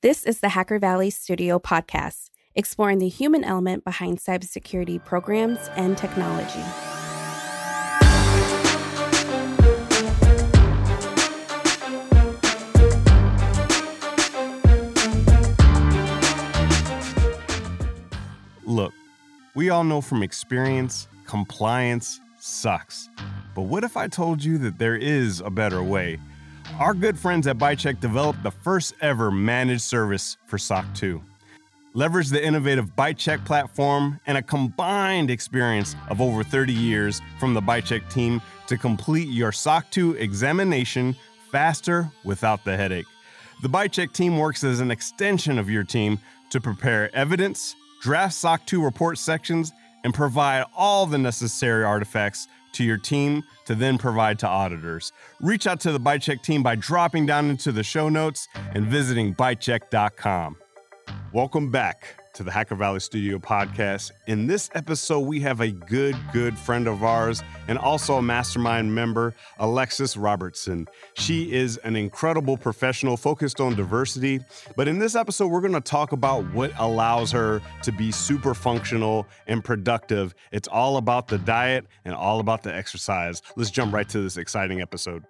This is the Hacker Valley Studio podcast, exploring the human element behind cybersecurity programs and technology. Look, we all know from experience, compliance sucks. But what if I told you that there is a better way? Our good friends at ByteChek developed the first ever managed service for SOC 2. Leverage the innovative ByteChek platform and a combined experience of over 30 years from the ByteChek team to complete your SOC 2 examination faster without the headache. The ByteChek team works as an extension of your team to prepare evidence, draft SOC 2 report sections, and provide all the necessary artifacts to your team to then provide to auditors. Reach out to the ByteChek team by dropping down into the show notes and visiting bytechek.com. Welcome back to the Hacker Valley Studio podcast. In this episode, we have a good, good friend of ours and also a mastermind member, Alexis Robertson. She is an incredible professional focused on diversity. But in this episode, we're going to talk about what allows her to be super functional and productive. It's all about the diet and all about the exercise. Let's jump right to this exciting episode.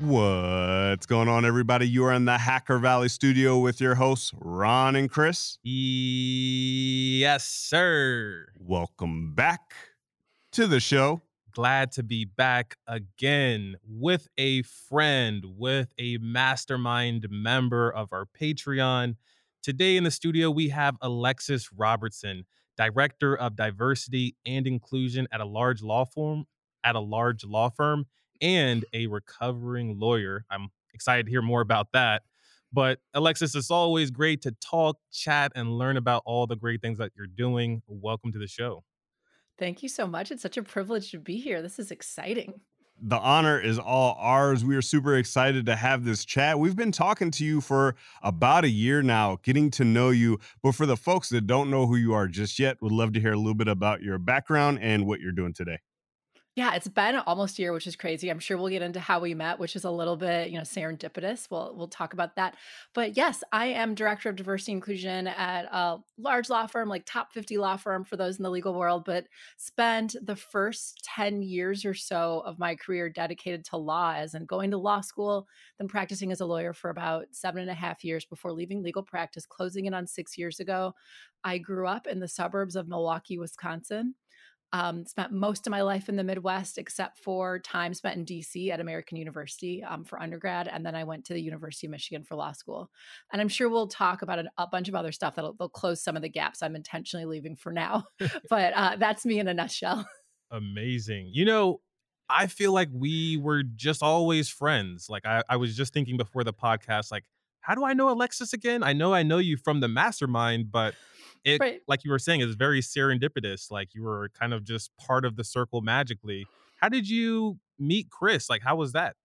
What's going on, everybody? You are in the Hacker Valley studio with your hosts, Ron and Chris. Yes, sir. Welcome back to the show. Glad to be back again with a friend, with a mastermind member of our Patreon. Today in the studio, we have Alexis Robertson, Director of Diversity and Inclusion at a large law firm at a large law firm and a recovering lawyer. I'm excited to hear more about that. But Alexis, it's always great to talk, chat, and learn about all the great things that you're doing. Welcome to the show. Thank you so much. It's such a privilege to be here. This is exciting. The honor is all ours. We are super excited to have this chat. We've been talking to you for about a year now, getting to know you. But for the folks that don't know who you are just yet, would love to hear a little bit about your background and what you're doing today. Yeah, it's been almost a year, which is crazy. I'm sure we'll get into how we met, which is a little bit, you know, serendipitous. We'll we'll talk about that. But yes, I am director of diversity inclusion at a large law firm, like top 50 law firm for those in the legal world, but spent the first 10 years or so of my career dedicated to law as in going to law school, then practicing as a lawyer for about seven and a half years before leaving legal practice, closing in on six years ago. I grew up in the suburbs of Milwaukee, Wisconsin um, spent most of my life in the Midwest, except for time spent in DC at American University um, for undergrad. And then I went to the University of Michigan for law school. And I'm sure we'll talk about a, a bunch of other stuff that'll close some of the gaps I'm intentionally leaving for now. but uh, that's me in a nutshell. Amazing. You know, I feel like we were just always friends. Like I, I was just thinking before the podcast, like, how do I know Alexis again? I know I know you from the mastermind, but it right. like you were saying is very serendipitous like you were kind of just part of the circle magically how did you meet chris like how was that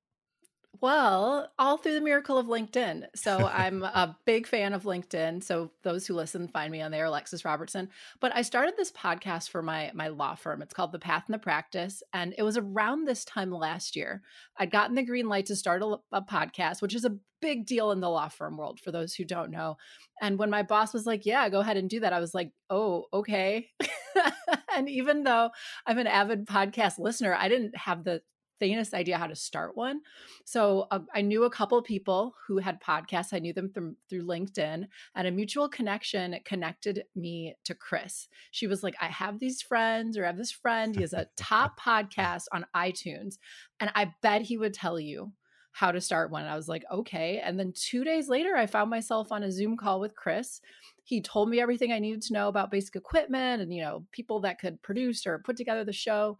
well, all through the miracle of LinkedIn. So I'm a big fan of LinkedIn. So those who listen find me on there, Alexis Robertson. But I started this podcast for my my law firm. It's called The Path and the Practice, and it was around this time last year. I'd gotten the green light to start a, a podcast, which is a big deal in the law firm world for those who don't know. And when my boss was like, "Yeah, go ahead and do that," I was like, "Oh, okay." and even though I'm an avid podcast listener, I didn't have the faintest idea how to start one. So uh, I knew a couple people who had podcasts. I knew them through, through LinkedIn, and a mutual connection connected me to Chris. She was like, "I have these friends, or I have this friend. He has a top podcast on iTunes, and I bet he would tell you." How to start one. And I was like, okay. And then two days later, I found myself on a Zoom call with Chris he told me everything I needed to know about basic equipment and you know people that could produce or put together the show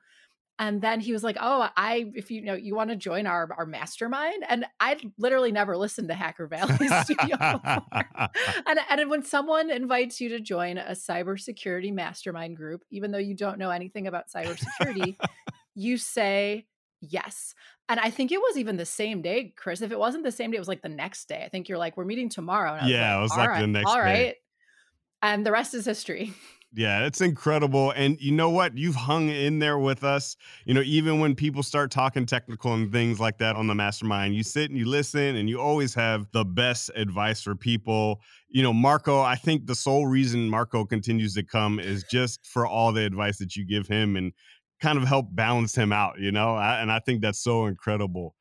and then he was like oh i if you know you want to join our our mastermind? And i literally never listened to hacker valley studio and, and when someone invites you to join a cybersecurity mastermind group even though you don't know anything about cybersecurity you say yes. And i think it was even the same day chris if it wasn't the same day it was like the next day. I think you're like we're meeting tomorrow. Yeah like, it was like right, the next all day. right. And the rest is history Yeah, it's incredible. And you know what? You've hung in there with us. You know, even when people start talking technical and things like that on the mastermind, you sit and you listen and you always have the best advice for people. You know, Marco, I think the sole reason Marco continues to come is just for all the advice that you give him and kind of help balance him out, you know? And I think that's so incredible.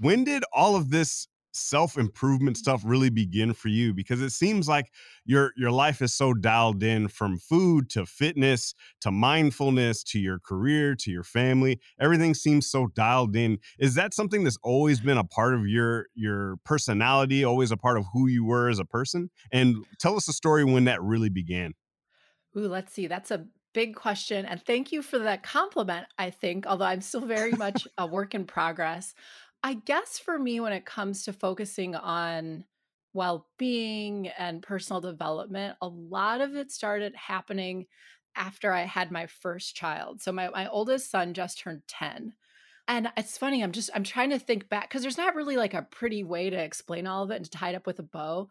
When did all of this self improvement stuff really begin for you because it seems like your your life is so dialed in from food to fitness to mindfulness to your career to your family everything seems so dialed in is that something that's always been a part of your your personality always a part of who you were as a person and tell us a story when that really began Ooh, let's see. That's a big question. And thank you for that compliment, I think, although I'm still very much a work in progress. I guess for me, when it comes to focusing on well being and personal development, a lot of it started happening after I had my first child. So my, my oldest son just turned 10. And it's funny, I'm just I'm trying to think back because there's not really like a pretty way to explain all of it and to tie it up with a bow.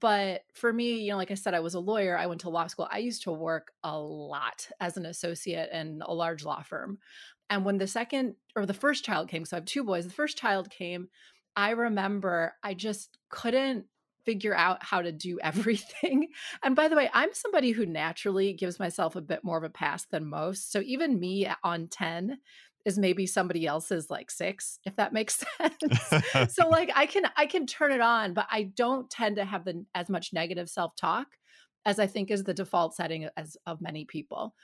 But for me, you know, like I said, I was a lawyer. I went to law school. I used to work a lot as an associate in a large law firm. And when the second or the first child came, so I have two boys, the first child came, I remember I just couldn't figure out how to do everything. And by the way, I'm somebody who naturally gives myself a bit more of a pass than most. So even me on 10 is maybe somebody else's like 6 if that makes sense. so like I can I can turn it on, but I don't tend to have the as much negative self-talk as I think is the default setting as of many people.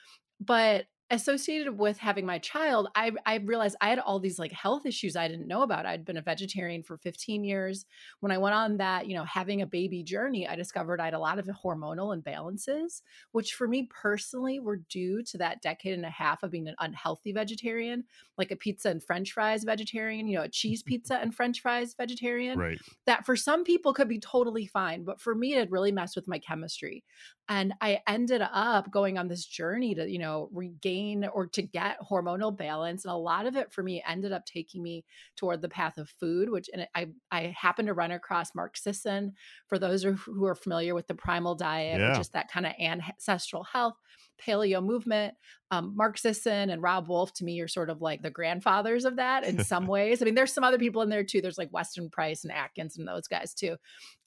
But associated with having my child, I, I realized I had all these like health issues I didn't know about. I'd been a vegetarian for 15 years. When I went on that, you know, having a baby journey, I discovered I had a lot of hormonal imbalances, which for me personally were due to that decade and a half of being an unhealthy vegetarian, like a pizza and french fries vegetarian, you know, a cheese pizza and french fries vegetarian. Right. That for some people could be totally fine, but for me, it really messed with my chemistry. And I ended up going on this journey to, you know, regain or to get hormonal balance. And a lot of it for me ended up taking me toward the path of food, which and I, I happened to run across Mark Sisson. For those who are familiar with the primal diet, yeah. is that kind of ancestral health, paleo movement. Um, Mark Sisson and Robb Wolf to me are sort of like the grandfathers of that in some ways. I mean, there's some other people in there too. There's like Weston Price and Atkins and those guys too.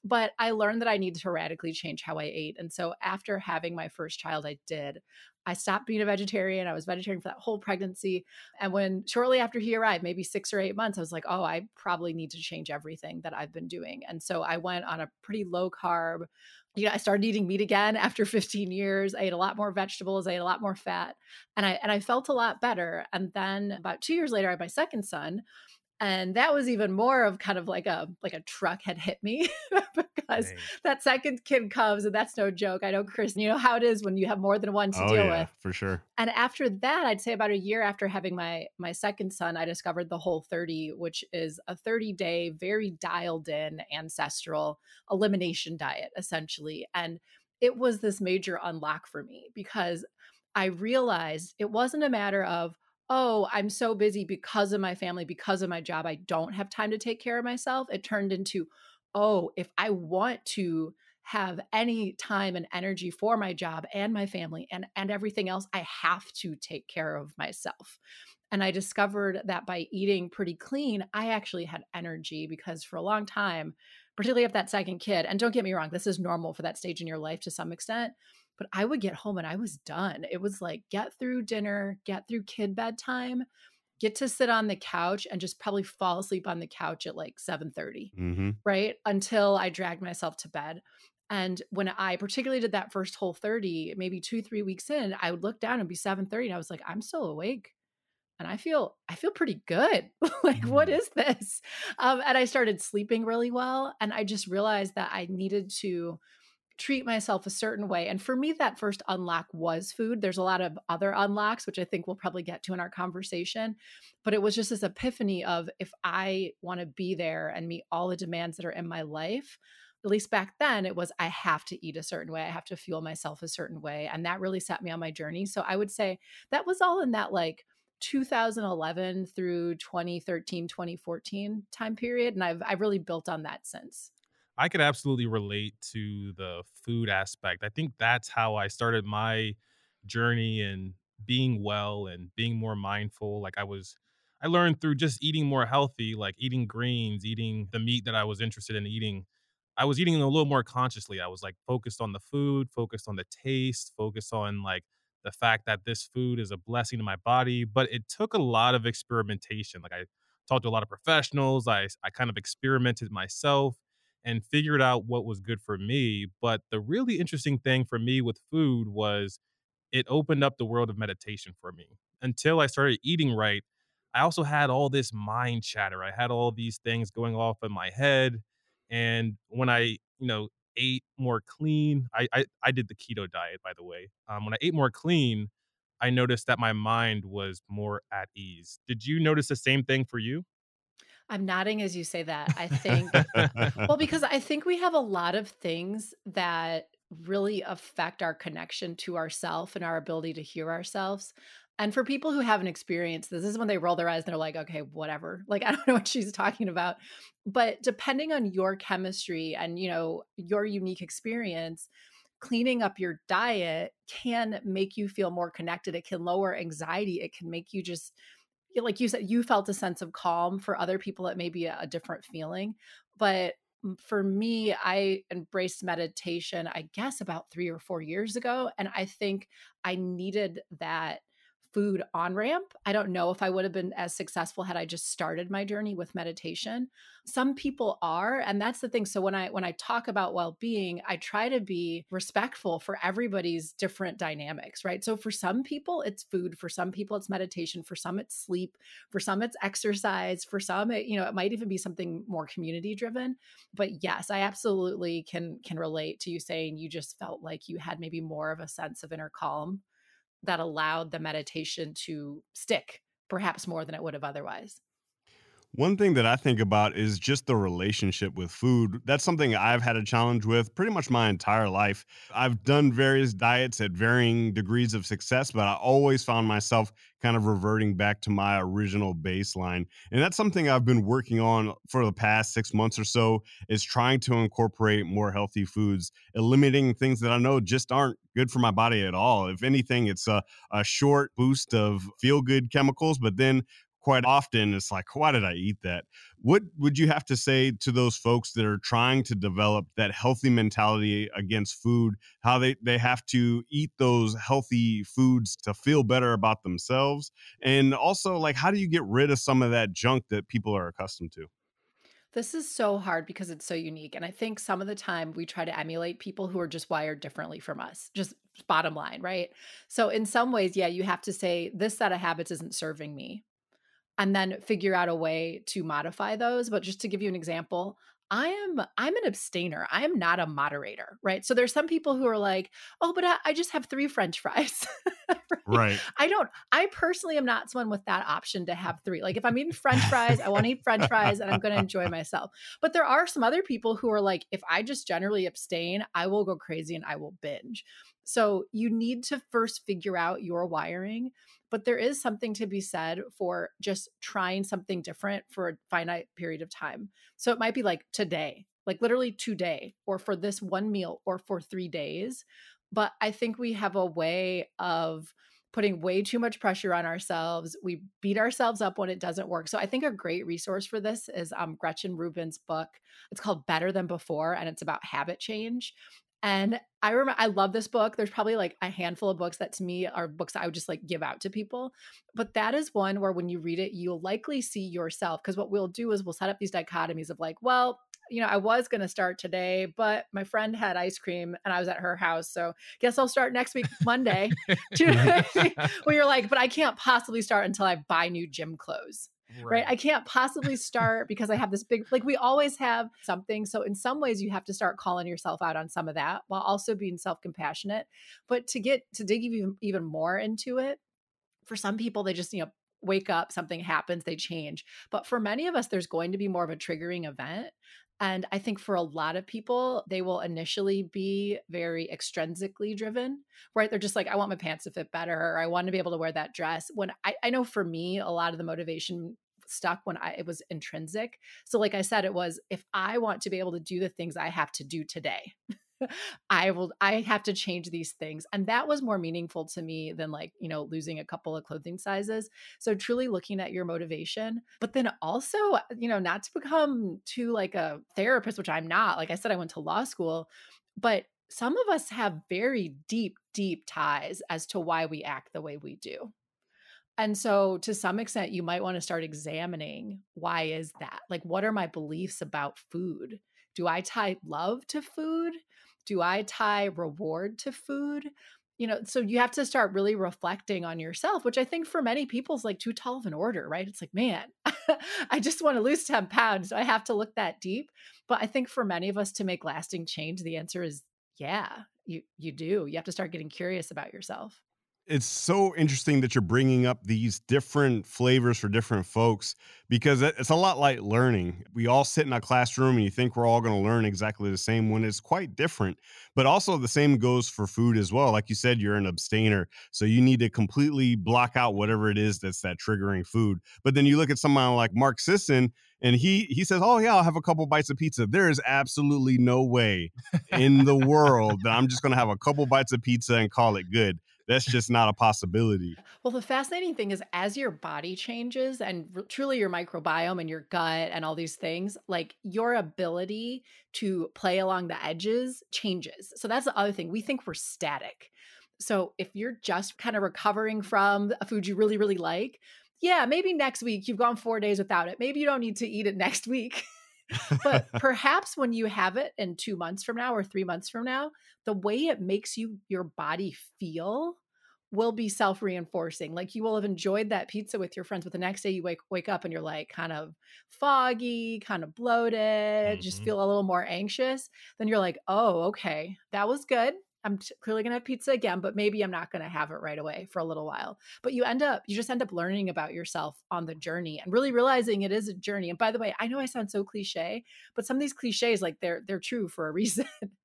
But I learned that I needed to radically change how I ate. And so after having my first child, I did. I stopped being a vegetarian. I was vegetarian for that whole pregnancy. And when shortly after he arrived, maybe six or eight months, I was like, oh, I probably need to change everything that I've been doing. And so I went on a pretty low carb, you know, I started eating meat again after 15 years. I ate a lot more vegetables, I ate a lot more fat, and I and I felt a lot better. And then about 2 years later I had my second son, and that was even more of kind of like a like a truck had hit me because Dang. that second kid comes and that's no joke i know chris you know how it is when you have more than one to oh, deal yeah, with for sure and after that i'd say about a year after having my my second son i discovered the whole 30 which is a 30 day very dialed in ancestral elimination diet essentially and it was this major unlock for me because I realized it wasn't a matter of, oh, I'm so busy because of my family, because of my job, I don't have time to take care of myself. It turned into, oh, if I want to have any time and energy for my job and my family and and everything else i have to take care of myself and i discovered that by eating pretty clean i actually had energy because for a long time particularly if that second kid and don't get me wrong this is normal for that stage in your life to some extent but I would get home and I was done. It was like get through dinner, get through kid bedtime, get to sit on the couch and just probably fall asleep on the couch at like 7:30. Mm-hmm. Right? Until I dragged myself to bed. And when I particularly did that first whole 30, maybe 2-3 weeks in, I would look down and be 7:30 and I was like, I'm still awake and I feel I feel pretty good. like what is this? Um, and I started sleeping really well and I just realized that I needed to treat myself a certain way. And for me, that first unlock was food. There's a lot of other unlocks, which I think we'll probably get to in our conversation. But it was just this epiphany of if I want to be there and meet all the demands that are in my life, at least back then, it was I have to eat a certain way. I have to fuel myself a certain way. And that really set me on my journey. So I would say that was all in that like 2011 through 2013, 2014 time period. And I've, I've really built on that since. I could absolutely relate to the food aspect. I think that's how I started my journey and being well and being more mindful. Like I was I learned through just eating more healthy, like eating greens, eating the meat that I was interested in eating. I was eating a little more consciously. I was like focused on the food, focused on the taste, focused on like the fact that this food is a blessing to my body. But it took a lot of experimentation. Like I talked to a lot of professionals. I I kind of experimented myself and figured out what was good for me. But the really interesting thing for me with food was it opened up the world of meditation for me. Until I started eating right, I also had all this mind chatter. I had all these things going off in my head. And when I, you know, ate more clean, I I, I did the keto diet, by the way. Um, when I ate more clean, I noticed that my mind was more at ease. Did you notice the same thing for you? I'm nodding as you say that. I think, well, because I think we have a lot of things that really affect our connection to ourself and our ability to hear ourselves. And for people who haven't experienced this, this is when they roll their eyes and they're like, okay, whatever. Like, I don't know what she's talking about. But depending on your chemistry and, you know, your unique experience, cleaning up your diet can make you feel more connected. It can lower anxiety. It can make you just like you said, you felt a sense of calm. For other people, it may be a, a different feeling. But for me, I embraced meditation, I guess, about three or four years ago. And I think I needed that food on ramp. I don't know if I would have been as successful had I just started my journey with meditation. Some people are, and that's the thing. So when I when I talk about well-being, I try to be respectful for everybody's different dynamics, right? So for some people it's food, for some people it's meditation, for some it's sleep, for some it's exercise, for some it, you know, it might even be something more community driven. But yes, I absolutely can can relate to you saying you just felt like you had maybe more of a sense of inner calm that allowed the meditation to stick perhaps more than it would have otherwise. One thing that I think about is just the relationship with food. That's something I've had a challenge with pretty much my entire life. I've done various diets at varying degrees of success, but I always found myself kind of reverting back to my original baseline. And that's something I've been working on for the past 6 months or so is trying to incorporate more healthy foods, eliminating things that I know just aren't good for my body at all. If anything, it's a, a short boost of feel good chemicals, but then quite often it's like why did i eat that what would you have to say to those folks that are trying to develop that healthy mentality against food how they they have to eat those healthy foods to feel better about themselves and also like how do you get rid of some of that junk that people are accustomed to this is so hard because it's so unique. And I think some of the time we try to emulate people who are just wired differently from us, just bottom line, right? So, in some ways, yeah, you have to say, this set of habits isn't serving me and then figure out a way to modify those but just to give you an example i am i'm an abstainer i am not a moderator right? So there's some people who are like oh but i, I just have three french fries. Right? right. I don't i personally am not someone with that option to have three like if i'm eating french fries i want to eat french fries and i'm going to enjoy myself. But there are some other people who are like if i just generally abstain i will go crazy and i will binge. So you need to first figure out your wiring, but there is something to be said for just trying something different for a finite period of time. So it might be like today, like literally today, or for this one meal, or for three days. But I think we have a way of putting way too much pressure on ourselves. We beat ourselves up when it doesn't work. So I think a great resource for this is um, Gretchen Rubin's book. It's called Better Than Before, and it's about habit change. And I remember I love this book. There's probably like a handful of books that to me are books I would just like give out to people. But that is one where when you read it, you'll likely see yourself. Because what we'll do is we'll set up these dichotomies of like, well, you know, I was going to start today, but my friend had ice cream and I was at her house. So guess I'll start next week, Monday. where you're like, but I can't possibly start until I buy new gym clothes right. right. I can't possibly start because I have this big, like, we always have something. So, in some ways, you have to start calling yourself out on some of that while also being self compassionate. But to get to dig even, even more into it, for some people, they just, you know, wake up, something happens, they change. But for many of us, there's going to be more of a triggering event. And I think for a lot of people, they will initially be very extrinsically driven, right? They're just like, I want my pants to fit better, or I want to be able to wear that dress. When I, I know for me, a lot of the motivation stuck when I it was intrinsic. So like I said it was if I want to be able to do the things I have to do today. I will I have to change these things and that was more meaningful to me than like, you know, losing a couple of clothing sizes. So truly looking at your motivation, but then also, you know, not to become too like a therapist, which I'm not. Like I said I went to law school, but some of us have very deep, deep ties as to why we act the way we do. And so to some extent you might want to start examining why is that? Like what are my beliefs about food? Do I tie love to food? Do I tie reward to food? You know, so you have to start really reflecting on yourself, which I think for many people is like too tall of an order, right? It's like, man, I just want to lose 10 pounds. So I have to look that deep. But I think for many of us to make lasting change, the answer is yeah, you you do. You have to start getting curious about yourself it's so interesting that you're bringing up these different flavors for different folks because it's a lot like learning. We all sit in a classroom and you think we're all going to learn exactly the same when it's quite different. But also, the same goes for food as well. Like you said, you're an abstainer. So you need to completely block out whatever it is that's that triggering food. But then you look at someone like Mark Sisson and he he says, "Oh yeah, I'll have a couple bites of pizza." There is absolutely no way in the world that I'm just going to have a couple bites of pizza and call it good that's just not a possibility. Well, the fascinating thing is as your body changes and r- truly your microbiome and your gut and all these things, like your ability to play along the edges changes. So that's the other thing. We think we're static. So if you're just kind of recovering from a food you really, really like, yeah, maybe next week you've gone four days without it. Maybe you don't need to eat it next week. But perhaps when you have it in two months from now or three months from now, the way it makes you your body feel will be self-reinforcing. Like you will have enjoyed that pizza with your friends, but the next day you wake wake up and you're like kind of foggy, kind of bloated, mm-hmm. just feel a little more anxious. Then you're like, oh, okay, that was good. I'm t- clearly gonna have pizza again, but maybe I'm not gonna have it right away for a little while. But you end up, you just end up learning about yourself on the journey and really realizing it is a journey. And by the way, I know I sound so cliche, but some of these cliches, like they're they're true for a reason.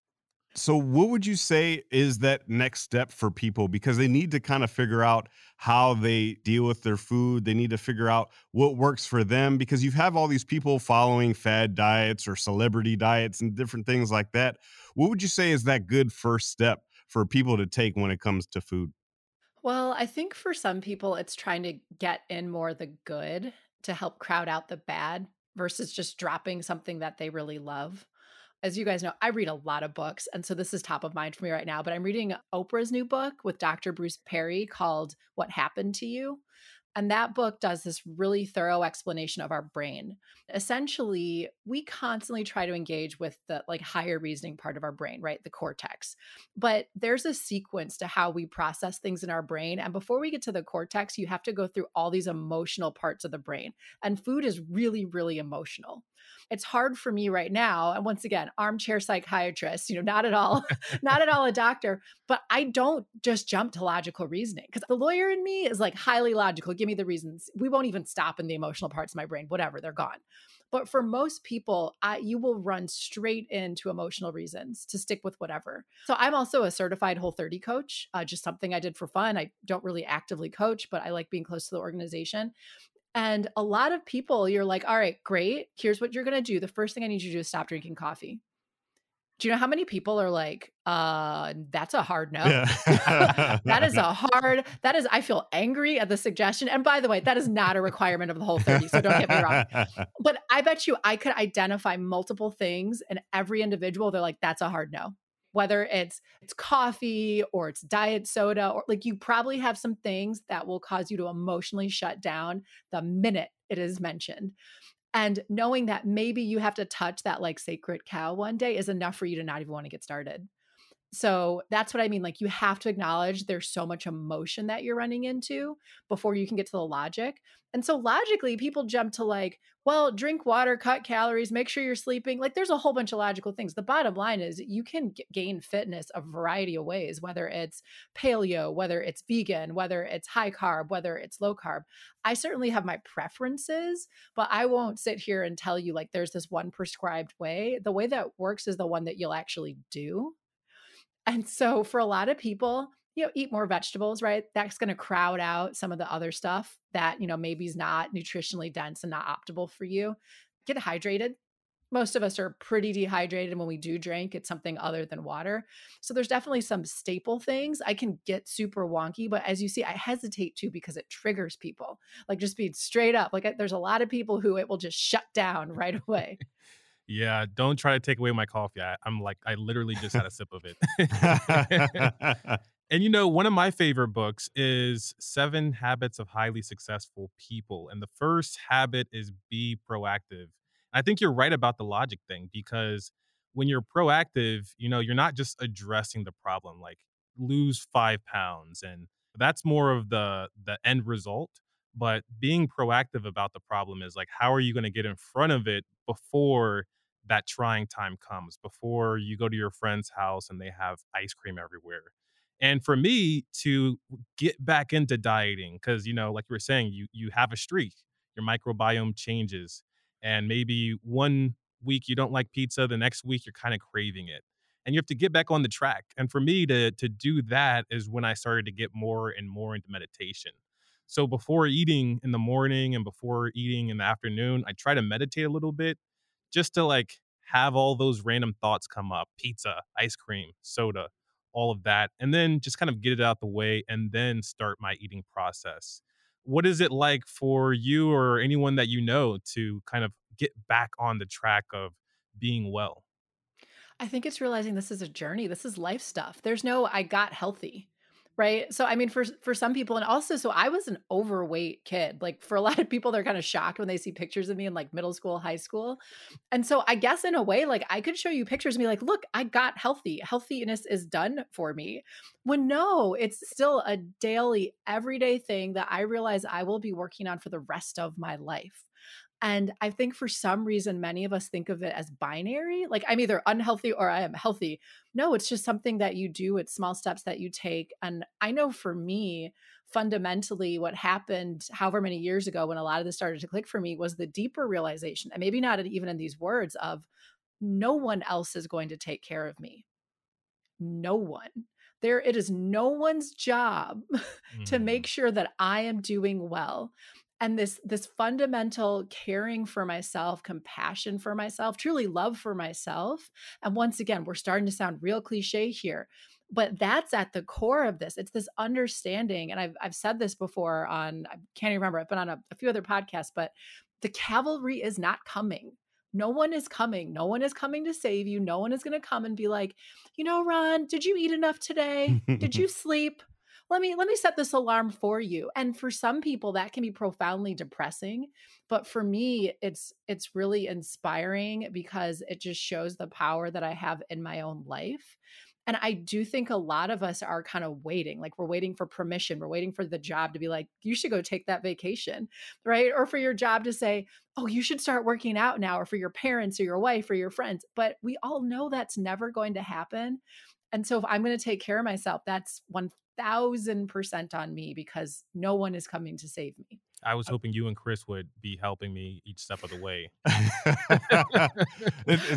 So, what would you say is that next step for people? Because they need to kind of figure out how they deal with their food. They need to figure out what works for them because you have all these people following fad diets or celebrity diets and different things like that. What would you say is that good first step for people to take when it comes to food? Well, I think for some people, it's trying to get in more the good to help crowd out the bad versus just dropping something that they really love as you guys know, I read a lot of books. And so this is top of mind for me right now. But I'm reading Oprah's new book with Dr. Bruce Perry called What Happened to You. And that book does this really thorough explanation of our brain. Essentially, we constantly try to engage with the like higher reasoning part of our brain, right? The cortex. But there's a sequence to how we process things in our brain. And before we get to the cortex, you have to go through all these emotional parts of the brain. And food is really, really emotional it's hard for me right now and once again armchair psychiatrist you know not at all not at all a doctor but i don't just jump to logical reasoning because the lawyer in me is like highly logical give me the reasons we won't even stop in the emotional parts of my brain whatever they're gone but for most people, I, you will run straight into emotional reasons to stick with whatever. So I'm also a certified Whole 30 coach, uh, just something I did for fun. I don't really actively coach, but I like being close to the organization. And a lot of people, you're like, all right, great. Here's what you're going to do. The first thing I need you to do is stop drinking coffee. Do you know how many people are like, uh, that's a hard no? Yeah. that is a hard, that is, I feel angry at the suggestion. And by the way, that is not a requirement of the whole 30. So don't get me wrong. But I bet you I could identify multiple things and every individual, they're like, that's a hard no whether it's it's coffee or it's diet soda or like you probably have some things that will cause you to emotionally shut down the minute it is mentioned. And knowing that maybe you have to touch that like sacred cow one day is enough for you to not even want to get started so that's what I mean. Like, you have to acknowledge there's so much emotion that you're running into before you can get to the logic. And so, logically, people jump to like, well, drink water, cut calories, make sure you're sleeping. Like, there's a whole bunch of logical things. The bottom line is you can g- gain fitness a variety of ways, whether it's paleo, whether it's vegan, whether it's high carb, whether it's low carb. I certainly have my preferences, but I won't sit here and tell you like there's this one prescribed way. The way that works is the one that you'll actually do. And so for a lot of people, you know, eat more vegetables, right? That's going to crowd out some of the other stuff that, you know, maybe is not nutritionally dense and not optimal for you. Get hydrated. Most of us are pretty dehydrated. And when we do drink, it's something other than water. So there's definitely some staple things. I can get super wonky, but as you see, I hesitate to because it triggers people. Like just being straight up. Like there's a lot of people who it will just shut down right away. Yeah, don't try to take away my coffee. I, am like, I literally just had a sip of it. and you know, one of my favorite books is Seven Habits of Highly Successful People. And the first habit is be proactive. I think you're right about the logic thing because when you're proactive, you know, you're not just addressing the problem, like lose five pounds. And that's more of the the end result. But being proactive about the problem is like, how are you going to get in front of it before that trying time comes before you go to your friend's house and they have ice cream everywhere. And for me to get back into dieting, because you know, like you were saying, you you have a streak, your microbiome changes, and maybe one week you don't like pizza, the next week you're kind of craving it, and you have to get back on the track. And for me to to do that is when I started to get more and more into meditation. So before eating in the morning and before eating in the afternoon, I try to meditate a little bit just to like have all those random thoughts come up pizza, ice cream, soda, all of that, and then just kind of get it out the way and then start my eating process. What is it like for you or anyone that you know to kind of get back on the track of being well? I think it's realizing this is a journey. This is life stuff. There's no I got healthy right? So i mean for for some people and also so i was an overweight kid like for a lot of people they're kind of shocked when they see pictures of me in like middle school high school. And so i guess in a way like i could show you pictures and be like look i got healthy. Healthiness is done for me. When no it's still a daily everyday thing that i realize i will be working on for the rest of my life and I think for some reason, many of us think of it as binary. Like I'm either unhealthy or I am healthy. No, it's just something that you do. It's small steps that you take. And I know for me, fundamentally, what happened however many years ago when a lot of this started to click for me was the deeper realization, and maybe not even in these words, of no one else is going to take care of me. No one there it is no one's job to make mm. sure that i am doing well and this this fundamental caring for myself compassion for myself truly love for myself and once again we're starting to sound real cliche here but that's at the core of this it's this understanding and i've, I've said this before on i can't even remember i've been on a, a few other podcasts but the cavalry is not coming no one is coming. No one is coming to save you. No one is going to come and be like, you know, Ron, did you eat enough today? did you sleep? Let me let me set this alarm for you and for some people that can be profoundly depressing but for me it's it's really inspiring because it just shows the power that i have in my own life and I do think a lot of us are kind of waiting, like we're waiting for permission. We're waiting for the job to be like, you should go take that vacation, right? Or for your job to say, oh, you should start working out now, or for your parents or your wife or your friends. But we all know that's never going to happen. And so if I'm going to take care of myself, that's one thousand percent on me because no one is coming to save me. I was hoping you and Chris would be helping me each step of the way.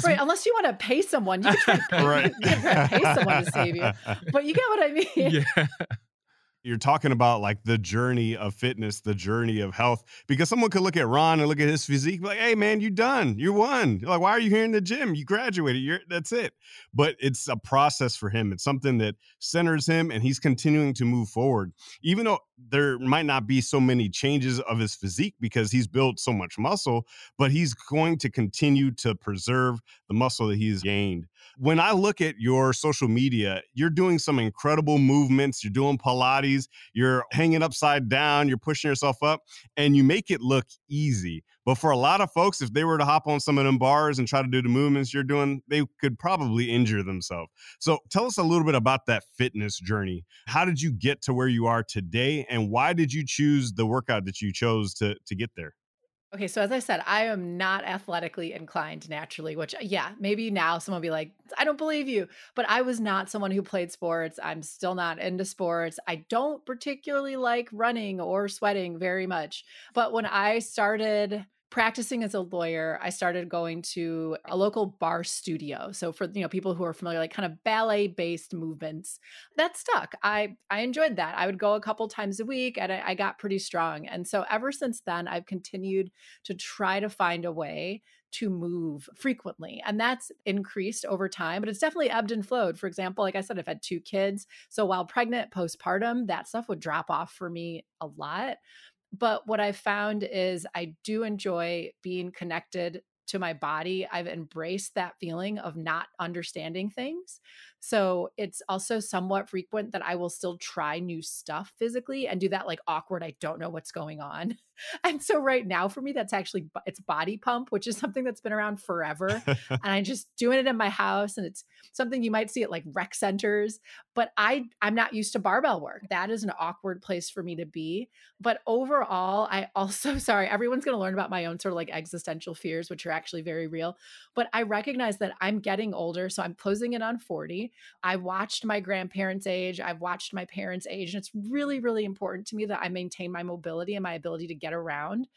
right, unless you want to pay someone, you can try to pay, right. you can try to pay someone to save you. But you get what I mean. Yeah you're talking about like the journey of fitness, the journey of health. Because someone could look at Ron and look at his physique, like, "Hey, man, you done, you won." You're like, why are you here in the gym? You graduated. You're that's it. But it's a process for him. It's something that centers him, and he's continuing to move forward, even though there might not be so many changes of his physique because he's built so much muscle. But he's going to continue to preserve the muscle that he's gained. When I look at your social media, you're doing some incredible movements. You're doing Pilates, you're hanging upside down, you're pushing yourself up, and you make it look easy. But for a lot of folks, if they were to hop on some of them bars and try to do the movements you're doing, they could probably injure themselves. So tell us a little bit about that fitness journey. How did you get to where you are today? And why did you choose the workout that you chose to, to get there? Okay, so as I said, I am not athletically inclined naturally, which, yeah, maybe now someone will be like, I don't believe you. But I was not someone who played sports. I'm still not into sports. I don't particularly like running or sweating very much. But when I started practicing as a lawyer, I started going to a local barre studio. So for you know people who are familiar, like kind of ballet based movements, that stuck. I I enjoyed that. I would go a couple times a week, and I, I got pretty strong. And so ever since then, I've continued to try to find a way to move frequently. And that's increased over time, but it's definitely ebbed and flowed. For example, like I said, I've had two kids. So while pregnant, postpartum, that stuff would drop off for me a lot. But what I've found is I do enjoy being connected to my body. I've embraced that feeling of not understanding things. So it's also somewhat frequent that I will still try new stuff physically and do that like awkward, I don't know what's going on. And so right now for me, that's actually it's body pump, which is something that's been around forever. and I'm just doing it in my house. And it's something you might see at like rec centers. But I I'm not used to barbell work. That is an awkward place for me to be. But overall, I also sorry, everyone's gonna learn about my own sort of like existential fears, which are actually very real. But I recognize that I'm getting older. So I'm closing in on 40. I watched my grandparents' age, I've watched my parents' age, and it's really, really important to me that I maintain my mobility and my ability to get around.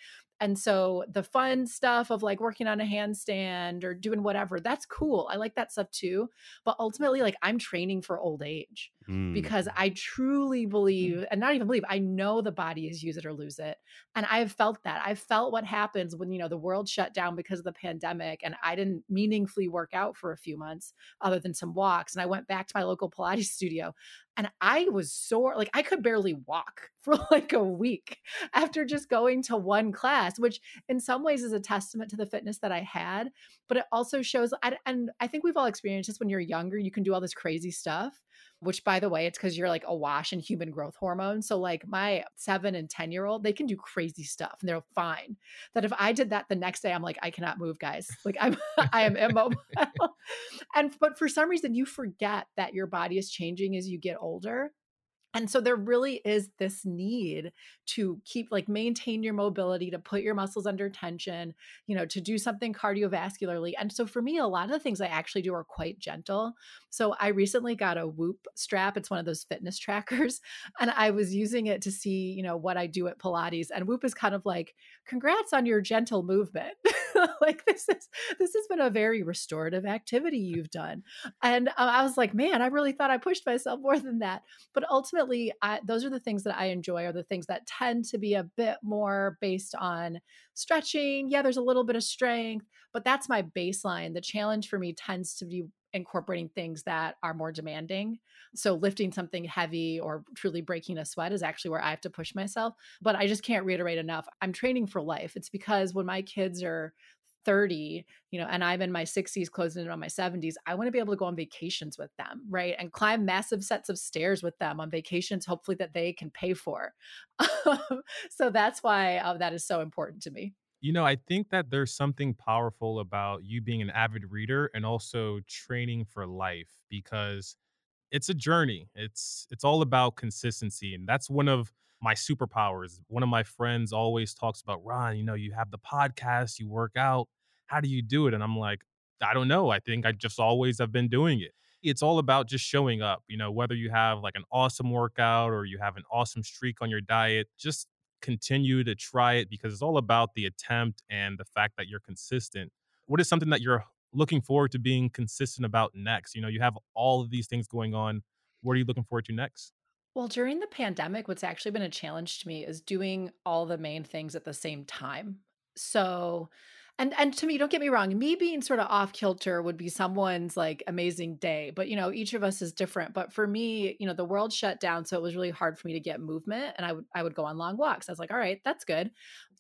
And so the fun stuff of like working on a handstand or doing whatever, that's cool. I like that stuff too. But ultimately, like I'm training for old age mm. because I truly believe, and not even believe, I know the body is use it or lose it. And I've felt that. I've felt what happens when, you know, the world shut down because of the pandemic and I didn't meaningfully work out for a few months other than some walks. And I went back to my local Pilates studio and I was sore, like I could barely walk for like a week after just going to one class, which in some ways is a testament to the fitness that I had. But it also shows, and I think we've all experienced this when you're younger, you can do all this crazy stuff which by the way, it's because you're like awash in human growth hormone. So like my seven and 10 year old, they can do crazy stuff and they're fine. That if I did that the next day, I'm like, I cannot move, guys. Like I'm I am immobile. and but for some reason you forget that your body is changing as you get older. And so there really is this need to keep like maintain your mobility, to put your muscles under tension, you know, to do something cardiovascularly. And so for me, a lot of the things I actually do are quite gentle. So I recently got a Whoop strap. It's one of those fitness trackers. And I was using it to see, you know, what I do at Pilates. And Whoop is kind of like, congrats on your gentle movement. like this is this has been a very restorative activity you've done. And uh, I was like, man, I really thought I pushed myself more than that. But ultimately, I, those are the things that I enjoy, are the things that tend to be a bit more based on stretching. Yeah, there's a little bit of strength, but that's my baseline. The challenge for me tends to be incorporating things that are more demanding. So lifting something heavy or truly breaking a sweat is actually where I have to push myself. But I just can't reiterate enough. I'm training for life. It's because when my kids are 30, you know, and I'm in my 60s, closing in on my 70s, I want to be able to go on vacations with them, right? And climb massive sets of stairs with them on vacations, hopefully that they can pay for. so that's why uh, that is so important to me. You know, I think that there's something powerful about you being an avid reader and also training for life because it's a journey. It's it's all about consistency and that's one of my superpowers. One of my friends always talks about, Ron, you know, you have the podcast, you work out. How do you do it? And I'm like, I don't know. I think I just always have been doing it. It's all about just showing up, you know, whether you have like an awesome workout or you have an awesome streak on your diet, just continue to try it because it's all about the attempt and the fact that you're consistent. What is something that you're looking forward to being consistent about next? You know, you have all of these things going on. What are you looking forward to next? Well, during the pandemic, what's actually been a challenge to me is doing all the main things at the same time. So, and and to me, don't get me wrong, me being sort of off kilter would be someone's like amazing day, but you know, each of us is different. But for me, you know, the world shut down, so it was really hard for me to get movement, and I would I would go on long walks. I was like, all right, that's good.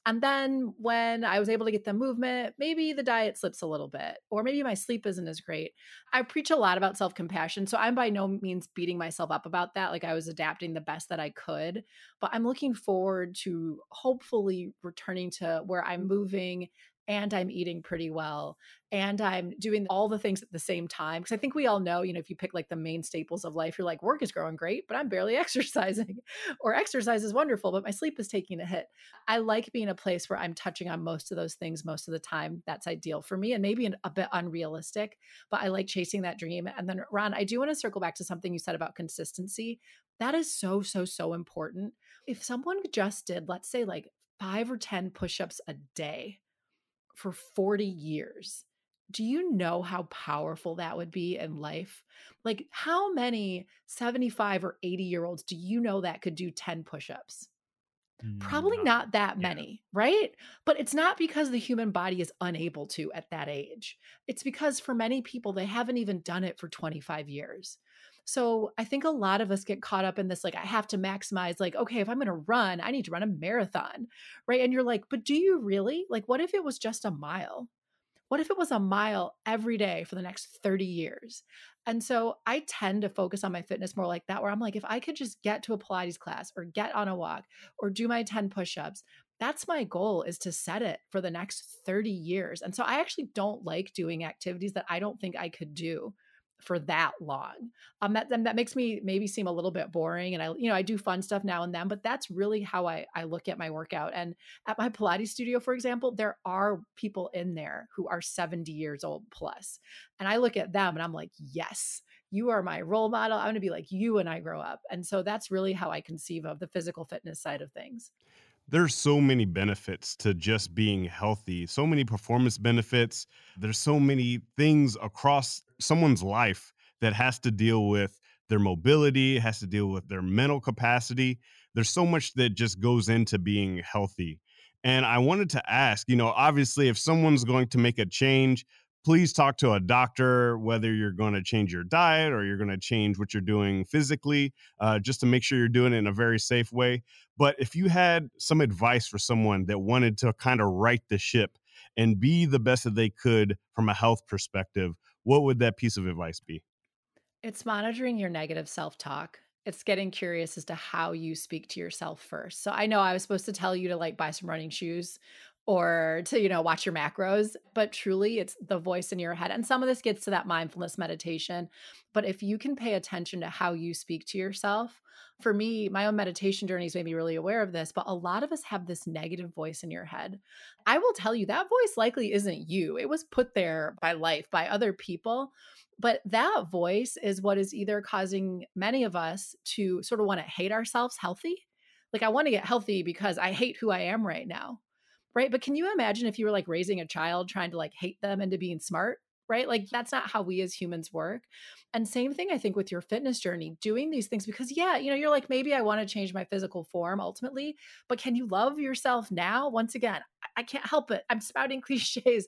And then when I was able to get the movement, maybe the diet slips a little bit, or maybe my sleep isn't as great. I preach a lot about self compassion. So I'm by no means beating myself up about that. Like I was adapting the best that I could, but I'm looking forward to hopefully returning to where I'm mm-hmm. moving and I'm eating pretty well and I'm doing all the things at the same time. Because I think we all know, you know, if you pick like the main staples of life, you're like, work is growing great, but I'm barely exercising, or exercise is wonderful, but my sleep is taking a hit. I like being a place where I'm touching on most of those things most of the time. That's ideal for me and maybe a bit unrealistic, but I like chasing that dream. And then, Ron, I do want to circle back to something you said about consistency. That is so, so, so important. If someone just did, let's say, like five or 10 push ups a day, for 40 years, do you know how powerful that would be in life? Like, how many 75 or 80 year olds do you know that could do 10 push ups? Probably Mm, not that yeah. many, right? But it's not because the human body is unable to at that age. It's because for many people, they haven't even done it for 25 years. So I think a lot of us get caught up in this like, I have to maximize, like, okay, if I'm going to run, I need to run a marathon, right? And you're like, but do you really? Like, what if it was just a mile? What if it was a mile every day for the next 30 years? And so I tend to focus on my fitness more like that, where I'm like, if I could just get to a Pilates class or get on a walk or do my 10 push ups, that's my goal is to set it for the next 30 years. And so I actually don't like doing activities that I don't think I could do for that long. Um that that makes me maybe seem a little bit boring and I you know I do fun stuff now and then but that's really how I I look at my workout and at my Pilates studio for example there are people in there who are 70 years old plus and I look at them and I'm like yes you are my role model I'm going to be like you when I grow up and so that's really how I conceive of the physical fitness side of things There's so many benefits to just being healthy, so many performance benefits. There's so many things across someone's life that has to deal with their mobility, has to deal with their mental capacity. There's so much that just goes into being healthy. And I wanted to ask, you know, obviously, if someone's going to make a change, please talk to a doctor, whether you're going to change your diet or you're going to change what you're doing physically, uh, just to make sure you're doing it in a very safe way. But if you had some advice for someone that wanted to kind of right the ship and be the best that they could from a health perspective, what would that piece of advice be? It's monitoring your negative self talk. It's getting curious as to how you speak to yourself first. So I know I was supposed to tell you to like buy some running shoes or to, you know, watch your macros, but truly it's the voice in your head. And some of this gets to that mindfulness meditation. But if you can pay attention to how you speak to yourself, for me, my own meditation journeys made me really aware of this, but a lot of us have this negative voice in your head. I will tell you that voice likely isn't you. It was put there by life, by other people but that voice is what is either causing many of us to sort of want to hate ourselves healthy. Like, I want to get healthy because I hate who I am right now. Right. But can you imagine if you were like raising a child trying to like hate them into being smart? Right. Like, that's not how we as humans work. And same thing, I think, with your fitness journey, doing these things because, yeah, you know, you're like, maybe I want to change my physical form ultimately, but can you love yourself now? Once again, I, can't help it. I'm spouting cliches,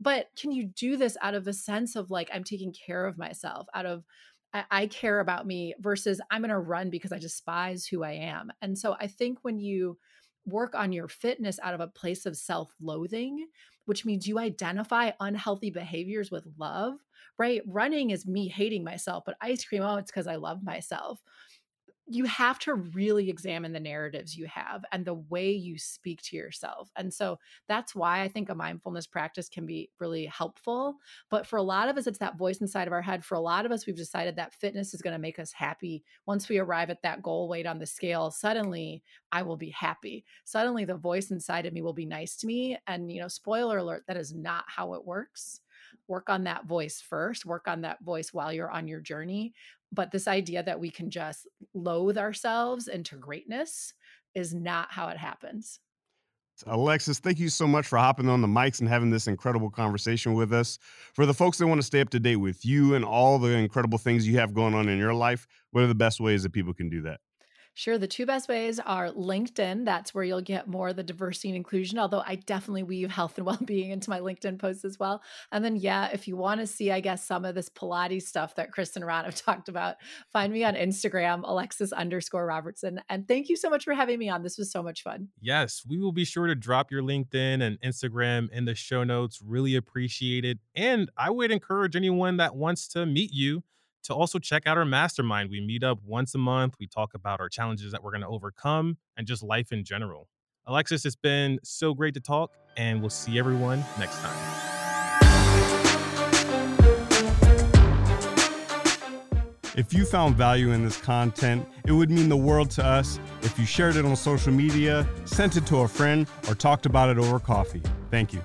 but can you do this out of a sense of like i'm taking care of myself out of I, I care about me versus i'm going to run because i despise who i am and so i think when you work on your fitness out of a place of self-loathing which means you identify unhealthy behaviors with love right? Running is me hating myself but ice cream oh it's because i love myself you have to really examine the narratives you have and the way you speak to yourself. And so that's why I think a mindfulness practice can be really helpful. But for a lot of us, it's that voice inside of our head. For a lot of us, we've decided that fitness is going to make us happy. Once we arrive at that goal weight on the scale, suddenly I will be happy. Suddenly the voice inside of me will be nice to me. And, you know, spoiler alert, that is not how it works work on that voice first, work on that voice while you're on your journey. But this idea that we can just loathe ourselves into greatness is not how it happens. Alexis, thank you so much for hopping on the mics and having this incredible conversation with us. For the folks that want to stay up to date with you and all the incredible things you have going on in your life, what are the best ways that people can do that? Sure. The two best ways are LinkedIn. That's where you'll get more of the diversity and inclusion, although I definitely weave health and well being into my LinkedIn posts as well. And then, yeah, if you want to see, I guess, some of this Pilates stuff that Chris and Ron have talked about, find me on Instagram, Alexis underscore Robertson. And thank you so much for having me on. This was so much fun. Yes, we will be sure to drop your LinkedIn and Instagram in the show notes. Really appreciate it. And I would encourage anyone that wants to meet you to also check out our mastermind. We meet up once a month. We talk about our challenges that we're going to overcome and just life in general. Alexis, it's been so great to talk, and we'll see everyone next time. If you found value in this content, it would mean the world to us if you shared it on social media, sent it to a friend, or talked about it over coffee. Thank you.